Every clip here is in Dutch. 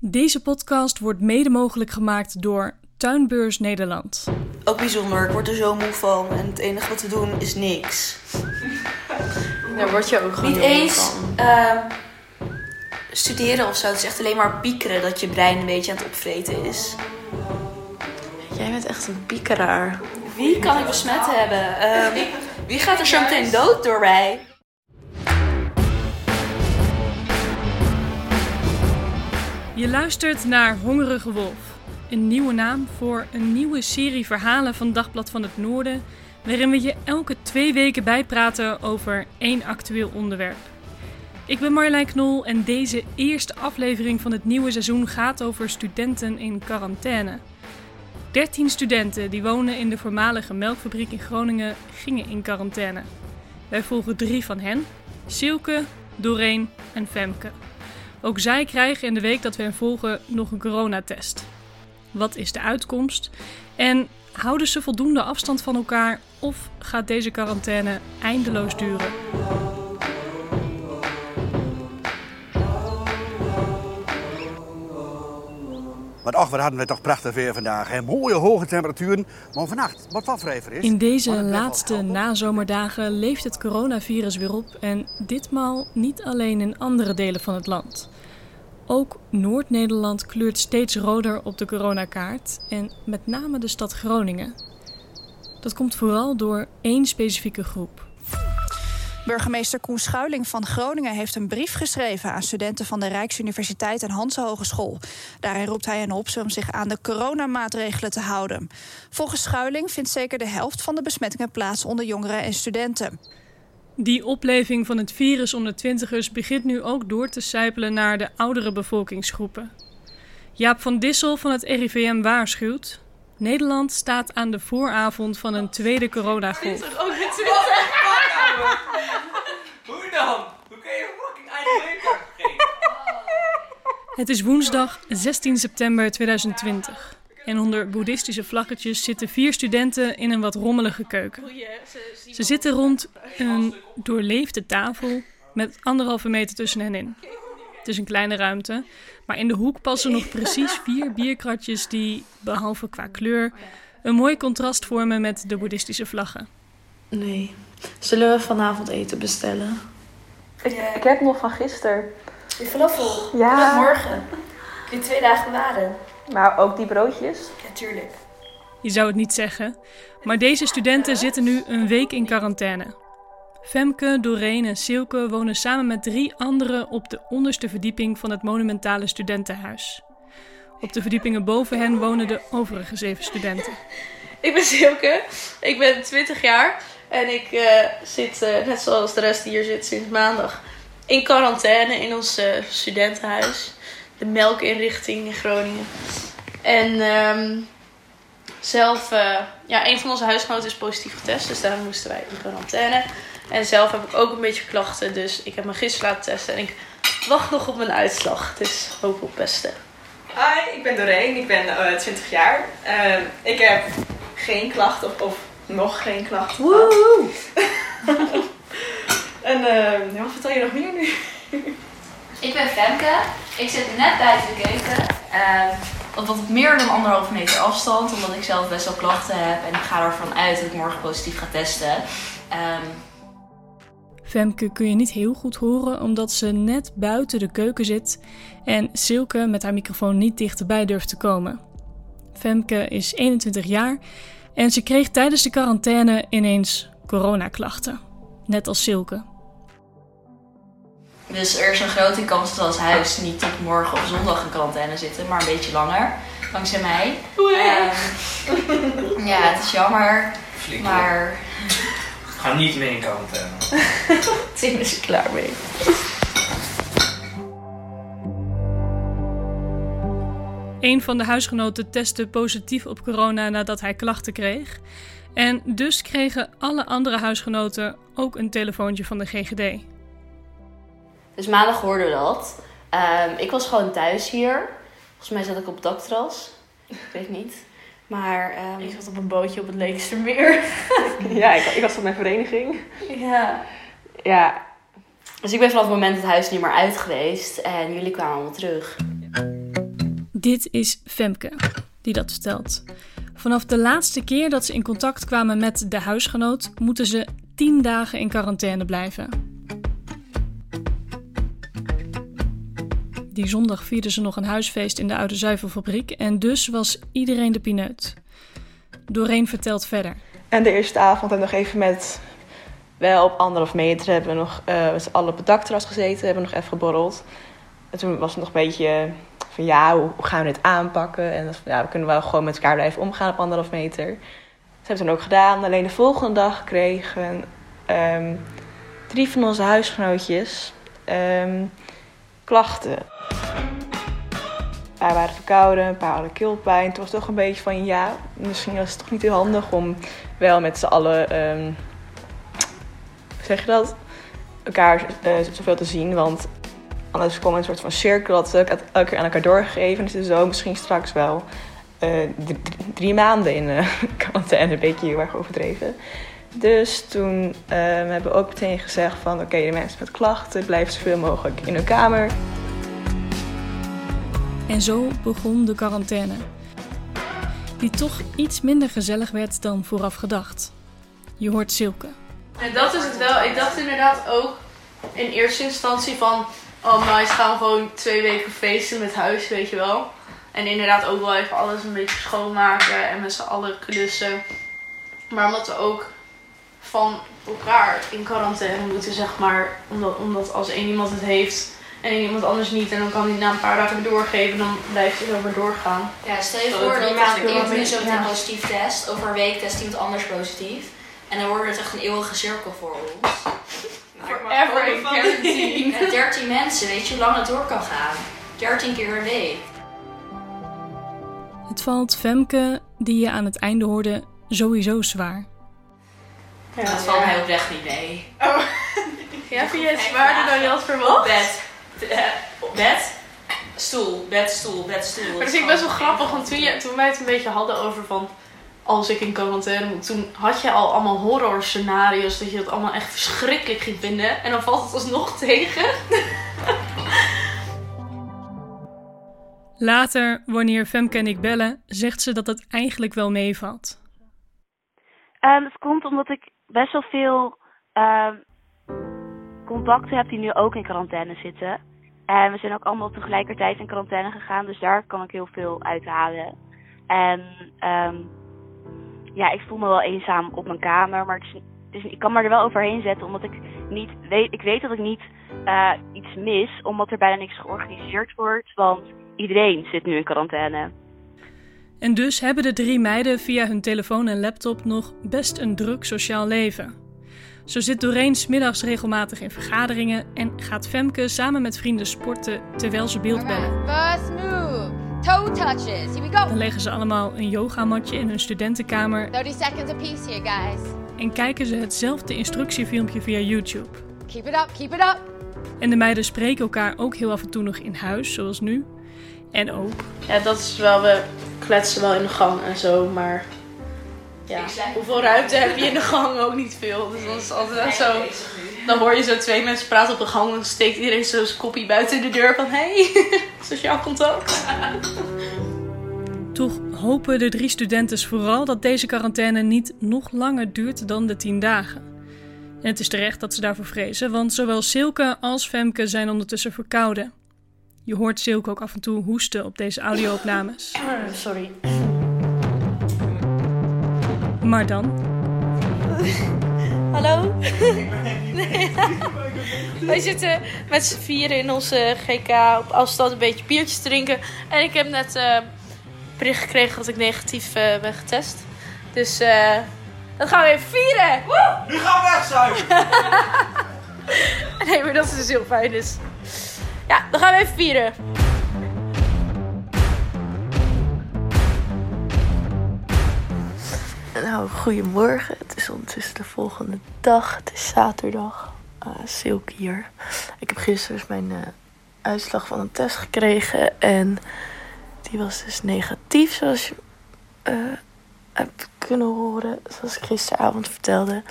Deze podcast wordt mede mogelijk gemaakt door Tuinbeurs Nederland. Ook bijzonder, ik word er zo moe van en het enige wat te doen is niks. Daar word je ook gewoon Niet eens van. ehm, studeren of zo, het is echt alleen maar piekeren dat je brein een beetje aan het opvreten is. Jij bent echt een piekeraar. Wie kan ik besmet hebben? Ehm, wie gaat er zo meteen dood door mij? Je luistert naar Hongerige Wolf. Een nieuwe naam voor een nieuwe serie verhalen van Dagblad van het Noorden, waarin we je elke twee weken bijpraten over één actueel onderwerp. Ik ben Marjolein Knol en deze eerste aflevering van het nieuwe seizoen gaat over studenten in quarantaine. 13 studenten die wonen in de voormalige melkfabriek in Groningen gingen in quarantaine. Wij volgen drie van hen: Silke, Doreen en Femke. Ook zij krijgen in de week dat we hen volgen nog een coronatest. Wat is de uitkomst? En houden ze voldoende afstand van elkaar of gaat deze quarantaine eindeloos duren? Want ach, wat hadden we toch prachtig weer vandaag. Hè? Mooie hoge temperaturen. Maar vannacht, wat wat even is. In deze laatste nazomerdagen leeft het coronavirus weer op en ditmaal niet alleen in andere delen van het land. Ook Noord-Nederland kleurt steeds roder op de coronakaart en met name de stad Groningen. Dat komt vooral door één specifieke groep. Burgemeester Koen Schuiling van Groningen heeft een brief geschreven aan studenten van de Rijksuniversiteit en Hanse Hogeschool. Daarin roept hij hen op om zich aan de coronamaatregelen te houden. Volgens Schuiling vindt zeker de helft van de besmettingen plaats onder jongeren en studenten. Die opleving van het virus onder twintigers begint nu ook door te sijpelen naar de oudere bevolkingsgroepen. Jaap van Dissel van het RIVM waarschuwt. Nederland staat aan de vooravond van een tweede coronagolf. Hoe dan? Hoe kun je fucking eigen Het is woensdag 16 september 2020. En onder boeddhistische vlaggetjes zitten vier studenten in een wat rommelige keuken. Ze zitten rond een doorleefde tafel met anderhalve meter tussen hen in. Het is een kleine ruimte, maar in de hoek passen nog precies vier bierkratjes die, behalve qua kleur, een mooi contrast vormen met de boeddhistische vlaggen. Nee. Zullen we vanavond eten bestellen? Ik, Ik heb nog van gisteren. Die falafel. Ja. Morgen. Die twee dagen waren. Maar ook die broodjes. Ja, tuurlijk. Je zou het niet zeggen, maar deze studenten zitten nu een week in quarantaine. Femke, Doreen en Silke wonen samen met drie anderen op de onderste verdieping van het monumentale studentenhuis. Op de verdiepingen boven hen wonen de overige zeven studenten. Ik ben Silke, ik ben 20 jaar en ik eh, zit, eh, net zoals de rest die hier zit sinds maandag, in quarantaine in ons eh, studentenhuis. De melkinrichting in Groningen. En ehm, zelf, ja, een van onze huisgenoten is positief getest, dus daarom moesten wij in quarantaine. En zelf heb ik ook een beetje klachten, dus ik heb me gisteren laten testen en ik wacht nog op mijn uitslag. Dus hoop op het beste. Hi, ik ben Doreen, ik ben eh, 20 jaar. Ehm, ik heb geen klachten of, of nog geen klachten gehad. en ehm, ja, wat vertel je nog meer nu? Ik ben Femke. Ik zit net buiten de keuken. Ehm, op wat meer dan anderhalve meter afstand, omdat ik zelf best wel klachten heb. En ik ga ervan uit dat ik morgen positief ga testen. Ehm, Femke kun je niet heel goed horen omdat ze net buiten de keuken zit en Silke met haar microfoon niet dichterbij durft te komen. Femke is 21 jaar en ze kreeg tijdens de quarantaine ineens coronaklachten. Net als Silke. dus er is een grote kans dat ons huis niet tot morgen of zondag in quarantaine zitten, maar een beetje langer. Dankzij mij. Ehm, ja, het is jammer. Maar Ga niet mee in quarantaine. Tim is er klaar mee. Een van de huisgenoten testte positief op corona nadat hij klachten kreeg. En dus kregen alle andere huisgenoten ook een telefoontje van de GGD. Dus maandag hoorden we dat. Ehm, ik was gewoon thuis hier. Volgens mij zat ik op het dakterras. Ik weet niet. Maar ehm, Ik zat op een bootje op het Leekstermeer. Ja, ik, ik was op mijn vereniging. ja. Ja, Dus ik ben vanaf het moment het huis niet meer uit geweest. En jullie kwamen allemaal terug. Dit is Femke die dat vertelt. Vanaf de laatste keer dat ze in contact kwamen met de huisgenoot, moeten ze 10 dagen in quarantaine blijven. Die zondag vierden ze nog een huisfeest in de oude zuivelfabriek en dus was iedereen de pineut. Doreen vertelt verder. En de eerste avond we nog even met... Wel op anderhalf meter hebben we nog eh met z'n allen op het dakterras gezeten. Hebben we nog even geborreld. En toen was het nog een beetje ja, hoe, gaan we dit aanpakken? En ja, we kunnen wel gewoon met elkaar blijven omgaan op anderhalf meter. Dat hebben we toen ook gedaan. Alleen de volgende dag kregen ehm, drie van onze huisgenootjes ehm, klachten. Een paar waren verkouden, een paar hadden keelpijn. Toen was het toch een beetje van ja, misschien was het toch niet heel handig om wel met z'n allen, ehm, hoe zeg je dat, elkaar eh, zoveel te zien. Want anders kwam een soort van cirkel dat ze elke elke keer aan elkaar doorgegeven. Dus zo misschien straks wel eh, drie maanden in eh, quarantaine, een beetje heel erg overdreven. Dus toen ehm, hebben we ook meteen gezegd van oké, de mensen met klachten blijven zoveel mogelijk in hun kamer. En zo begon de quarantaine. Die toch iets minder gezellig werd dan vooraf gedacht. Je hoort Silke. En dat is het wel. Ik dacht inderdaad ook in eerste instantie van... Oh nice, gaan we gewoon twee weken feesten met huis, weet je wel. En inderdaad ook wel even alles een beetje schoonmaken en met z'n allen klussen. Maar omdat we ook van elkaar in quarantaine moeten, zeg maar. Omdat, omdat als één iemand het heeft en één iemand anders niet... en dan kan hij na een paar dagen doorgeven, dan blijft het over doorgaan. Ja, stel je Zo, voor dat iemand nu zo ja. positief test. Over een week test iemand anders positief. En dan wordt het echt een eeuwige cirkel voor ons. Forever in quarantine. Met 13 mensen, weet je hoe lang het door kan gaan? 13 keer een week. Het valt Femke, die je aan het einde hoorde, sowieso zwaar. Ja, dat valt mij oprecht niet mee. Ja, vind je het zwaarder dan je had verwacht? Bed. Bed. Stoel. Bed, stoel, bed, stoel. Maar dat vind ik best wel grappig, want toen, je, toen wij het een beetje hadden over van als ik in quarantaine moet, toen had je al allemaal horror scenario's dat je het allemaal echt verschrikkelijk ging vinden. En dan valt het alsnog tegen. Later, wanneer Femke en ik bellen, zegt ze dat het eigenlijk wel meevalt. Ehm, dat komt omdat ik best wel veel ehm, contacten heb die nu ook in quarantaine zitten. En we zijn ook allemaal tegelijkertijd in quarantaine gegaan, dus daar kan ik heel veel uithalen. En ehm, ja, ik voel me wel eenzaam op mijn kamer, maar het is, het is- ik kan me er wel overheen zetten omdat ik niet weet, ik weet dat ik niet eh, iets mis, omdat er bijna niks georganiseerd wordt, want iedereen zit nu in quarantaine. En dus hebben de drie meiden via hun telefoon en laptop nog best een druk sociaal leven. Zo zit Doreen middags regelmatig in vergaderingen en gaat Femke samen met vrienden sporten terwijl ze beeld bellen. Toe touches. Here we go. Dan leggen ze allemaal een yogamatje in hun studentenkamer 30 seconds apiece here, guys. en kijken ze hetzelfde instructiefilmpje via YouTube. Keep it up, keep it up. En de meiden spreken elkaar ook heel af en toe nog in huis, zoals nu. En ook. Ja, dat is wel, we kletsen wel in de gang en zo, maar ja, hoeveel ruimte heb je in de gang? Ook niet veel. Dus dan is altijd zo. Dan hoor je zo twee mensen praten op de gang en dan steekt iedereen zo zijn koppie buiten de deur van hey, sociaal contact. Toch hopen de drie studenten vooral dat deze quarantaine niet nog langer duurt dan de 10 dagen. En het is terecht dat ze daarvoor vrezen, want zowel Silke als Femke zijn ondertussen verkouden. Je hoort Silke ook af en toe hoesten op deze audio-opnames. Sorry. Maar dan, Hallo? Nee. Wij zitten met z'n vieren in onze GK op afstand een beetje biertjes te drinken. En ik heb net eh bericht gekregen dat ik negatief eh, ben getest. Dus eh dat gaan we even vieren! Woe! Nu gaan we wegzuigen! nee, maar dat is dus heel fijn. Dus ja, dan gaan we even vieren. Nou, goedemorgen. Het is ondertussen de volgende dag. Het is zaterdag. Uh, Silke hier. Ik heb gisteren dus mijn uh, uitslag van een test gekregen. En die was dus negatief, zoals je uh, hebt kunnen horen. Zoals ik gisteravond vertelde.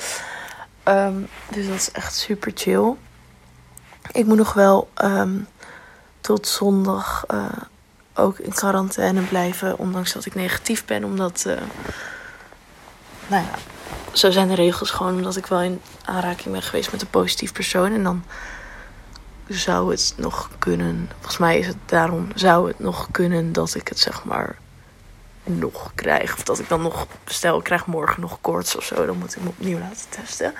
Um, dus dat is echt super chill. Ik moet nog wel um, tot zondag ook in quarantaine blijven. Ondanks dat ik negatief ben. Omdat nou ja, zo zijn de regels gewoon omdat ik wel in aanraking ben geweest met een positief persoon. En dan zou het nog kunnen, volgens mij is het daarom, zou het nog kunnen dat ik het zeg maar nog krijg. Of dat ik dan nog, stel ik krijg morgen nog koorts of zo, dan moet ik me opnieuw laten testen.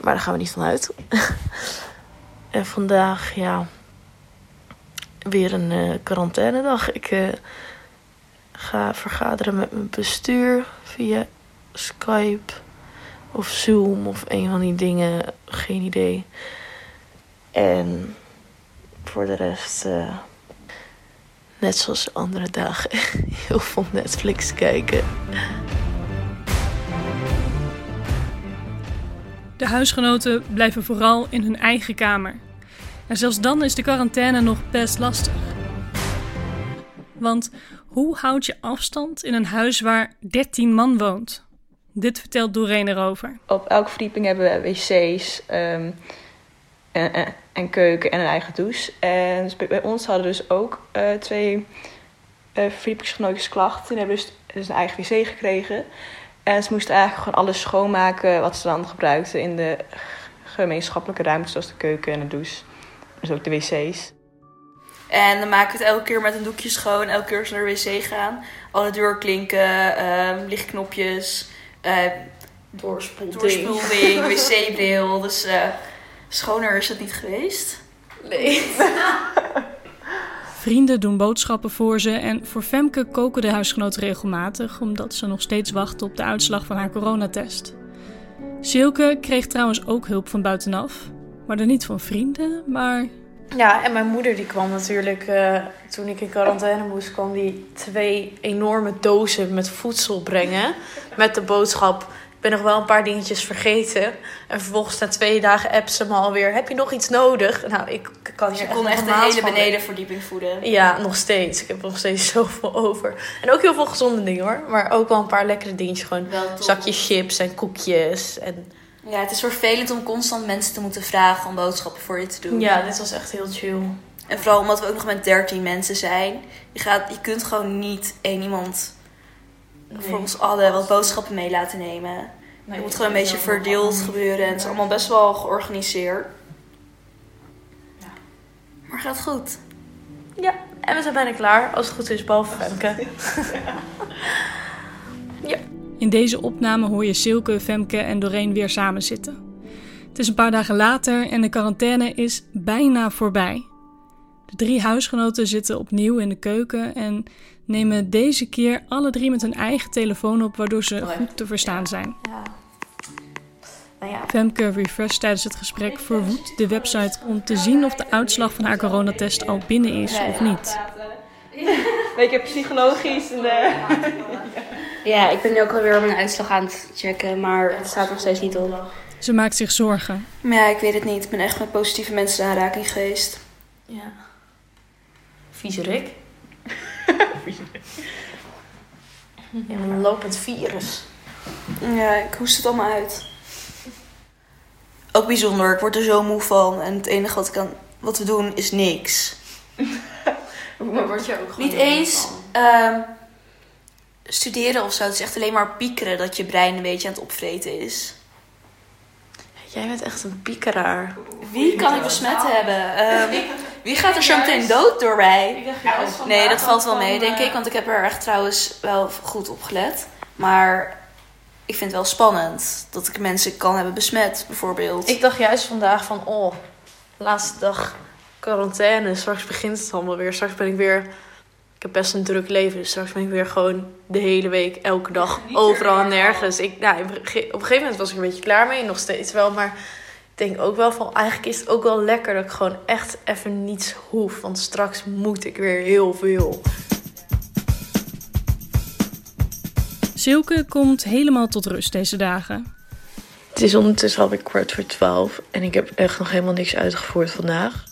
Maar daar gaan we niet van uit. en vandaag, ja, weer een uh, quarantainedag. Ik uh, ga vergaderen met mijn bestuur via Skype of Zoom of een van die dingen. Geen idee. En voor de rest, uh, net zoals andere dagen, heel veel Netflix kijken. De huisgenoten blijven vooral in hun eigen kamer. En zelfs dan is de quarantaine nog best lastig. Want hoe houd je afstand in een huis waar 13 man woont? Dit vertelt Doreen erover. Op elke verdieping hebben we wc's um, en, en, en, keuken en een eigen douche. En dus bij ons hadden dus ook uh, twee uh, verdiepingsgenootjes klachten. Die hebben dus, dus een eigen wc gekregen. En ze moesten eigenlijk gewoon alles schoonmaken wat ze dan gebruikten in de gemeenschappelijke ruimtes, zoals de keuken en de douche. Dus ook de wc's. En dan maken we het elke keer met een doekje schoon. Elke keer als we naar de wc gaan. Alle deurklinken, um, lichtknopjes, uh, doorspoelding, wc-bril. Dus uh, schoner is het niet geweest. Nee. Vrienden doen boodschappen voor ze en voor Femke koken de huisgenoten regelmatig, omdat ze nog steeds wachten op de uitslag van haar coronatest. Silke kreeg trouwens ook hulp van buitenaf, maar dan niet van vrienden, maar. Ja, en mijn moeder die kwam natuurlijk, uh, toen ik in quarantaine moest, kwam die twee enorme dozen met voedsel brengen. Met de boodschap, ik ben nog wel een paar dingetjes vergeten. En vervolgens na twee dagen app ze me alweer, heb je nog iets nodig? Nou, ik kan hier Je kon echt de hele benedenverdieping voeden. Ja, nog steeds. Ik heb nog steeds zoveel over. En ook heel veel gezonde dingen hoor. Maar ook wel een paar lekkere dingetjes. Gewoon zakjes chips en koekjes en... Ja, het is vervelend om constant mensen te moeten vragen om boodschappen voor je te doen. Ja, dit was echt heel chill. En vooral omdat we ook nog met 13 mensen zijn. Je, gaat, je kunt gewoon niet één iemand nee. voor ons allen wat boodschappen mee laten nemen. Nee, het moet gewoon een beetje verdeeld gebeuren. En het is allemaal best wel georganiseerd. Ja. Maar gaat goed. Ja, en we zijn bijna klaar. Als het goed is, behalve Femke. ja. In deze opname hoor je Silke, Femke en Doreen weer samen zitten. Het is een paar dagen later en de quarantaine is bijna voorbij. De drie huisgenoten zitten opnieuw in de keuken en nemen deze keer alle drie met hun eigen telefoon op, waardoor ze goed te verstaan zijn. Ja. Nou ja. Femke refresh tijdens het gesprek verwoedt de website om te zien of de uitslag van haar coronatest al binnen is of niet. Beetje psychologisch. En, uh... Ja, ik ben nu ook alweer mijn uitslag aan het checken, maar het staat nog steeds niet op. Ze maakt zich zorgen. Maar ja, ik weet het niet. Ik ben echt met positieve mensen in aanraking geweest. Ja. Viezerik. ja, een lopend virus. Ja, ik hoest het allemaal uit. Ook bijzonder. Ik word er zo moe van. En het enige wat, ik kan, wat we doen is niks. Daar word je ook gewoon Niet eens um, studeren of zo. Het is echt alleen maar piekeren dat je brein een beetje aan het opvreten is. Jij bent echt een piekeraar. Wie kan ik besmet hebben? Um, wie gaat er zo meteen dood door mij? Nee, dat valt wel mee, denk ik. Want ik heb er echt trouwens wel goed op gelet. Maar ik vind het wel spannend dat ik mensen kan hebben besmet, bijvoorbeeld. Ik dacht juist vandaag van, oh, laatste dag quarantaine. Straks begint het allemaal weer. Straks ben ik weer... Ik heb best een druk leven. Dus straks ben ik weer gewoon de hele week, elke dag, overal en nergens. Ik, nou, op een gegeven moment was ik er een beetje klaar mee. Nog steeds wel, maar ik denk ook wel van... Eigenlijk is het ook wel lekker dat ik gewoon echt even niets hoef. Want straks moet ik weer heel veel. Silke komt helemaal tot rust deze dagen. Het is ondertussen alweer kwart voor twaalf en ik heb echt nog helemaal niks uitgevoerd vandaag.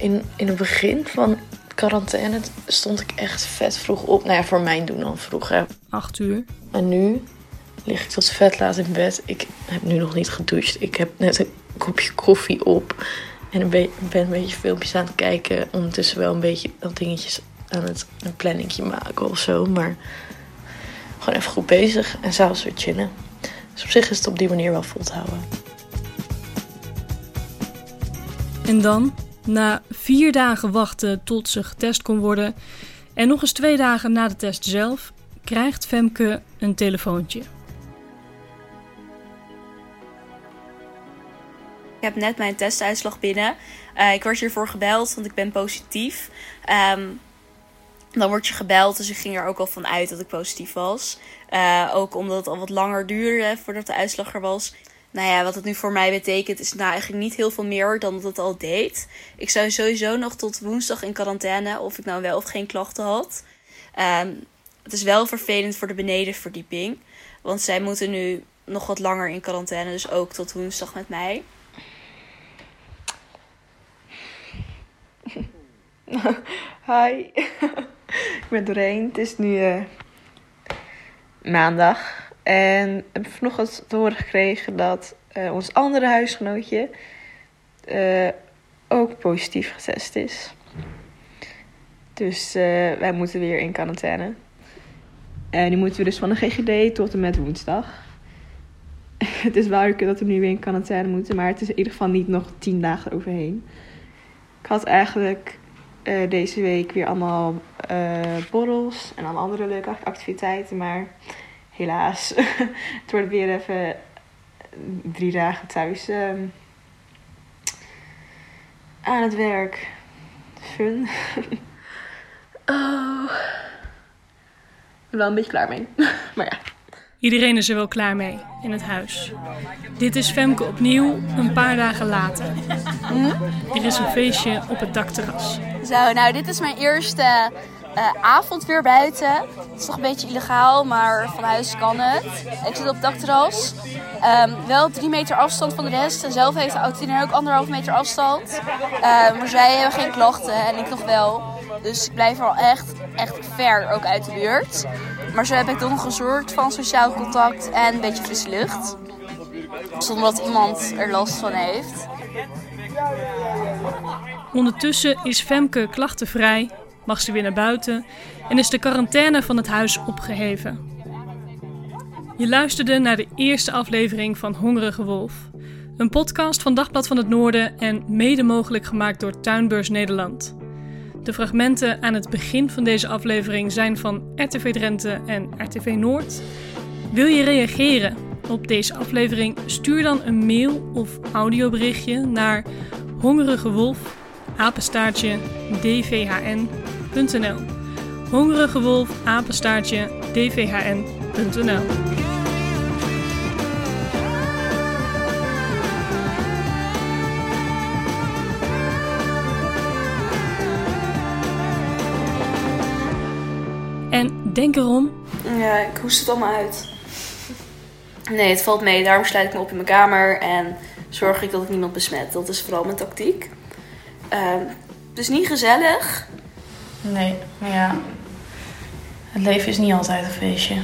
In, in het begin van quarantaine stond ik echt vet vroeg op. Nou ja, voor mijn doen dan vroeg hè. Acht uur. En nu lig ik tot vet laat in bed. Ik heb nu nog niet gedoucht. Ik heb net een kopje koffie op. En ben, een beetje filmpjes aan het kijken. Ondertussen wel een beetje dat dingetjes aan het een planningje maken of zo. Maar gewoon even goed bezig. En s'avonds weer chillen. Dus op zich is het op die manier wel vol te houden. En dan, na vier dagen wachten tot ze getest kon worden... en nog eens twee dagen na de test zelf... krijgt Femke een telefoontje. Ik heb net mijn testuitslag binnen. Uh, ik werd hiervoor gebeld, want ik ben positief. Um, dan word je gebeld, dus ik ging er ook al van uit dat ik positief was. Uh, ook omdat het al wat langer duurde voordat de uitslag er was. Nou ja, wat het nu voor mij betekent is nou eigenlijk niet heel veel meer dan dat het al deed. Ik zou sowieso nog tot woensdag in quarantaine of ik nou wel of geen klachten had. Um, het is wel vervelend voor de benedenverdieping. Want zij moeten nu nog wat langer in quarantaine, dus ook tot woensdag met mij. Hi, ik ben Doreen. Het is nu uh, maandag. En heb vanochtend te horen gekregen dat uh, ons andere huisgenootje uh, ook positief getest is. Dus wij moeten weer in quarantaine. En nu moeten we dus van de GGD tot en met woensdag. het is wel dat we nu weer in quarantaine moeten, maar het is in ieder geval niet nog tien dagen overheen. Ik had eigenlijk deze week weer allemaal borrels en allemaal andere leuke activiteiten. Maar helaas, het wordt weer even drie dagen thuis uh, aan het werk. Fun. oh. Ik ben wel een beetje klaar mee. maar ja. Iedereen is er wel klaar mee in het huis. Dit is Femke opnieuw, een paar dagen later. Hm? Er is een feestje op het dakterras. Zo, nou dit is mijn eerste uh, avond weer buiten. Het is toch een beetje illegaal, maar van huis kan het. Ik zit op het dakterras. Um, wel drie meter afstand van de rest. En zelf heeft de oud ook anderhalf meter afstand. Uh, maar zij hebben geen klachten en ik nog wel. Dus ik blijf wel echt, echt ver ook uit de buurt. Maar zo heb ik toch nog gezorgd van sociaal contact en een beetje frisse lucht. Zonder dat iemand er last van heeft. Ondertussen is Femke klachtenvrij, mag ze weer naar buiten en is de quarantaine van het huis opgeheven. Je luisterde naar de eerste aflevering van Hongerige Wolf. Een podcast van Dagblad van het Noorden en mede mogelijk gemaakt door Tuinbeurs Nederland. De fragmenten aan het begin van deze aflevering zijn van RTV Drenthe en RTV Noord. Wil je reageren op deze aflevering? Stuur dan een mail of audioberichtje naar hongerigewolf apenstaartje dvhn.nl hongerigewolf apenstaartje dvhn.nl En denk erom. Ja, ik hoest het allemaal uit. Nee, het valt mee. Daarom sluit ik me op in mijn kamer en zorg ik dat ik niemand besmet. Dat is vooral mijn tactiek. Het is niet gezellig. Nee, maar ja. Het leven is niet altijd een feestje.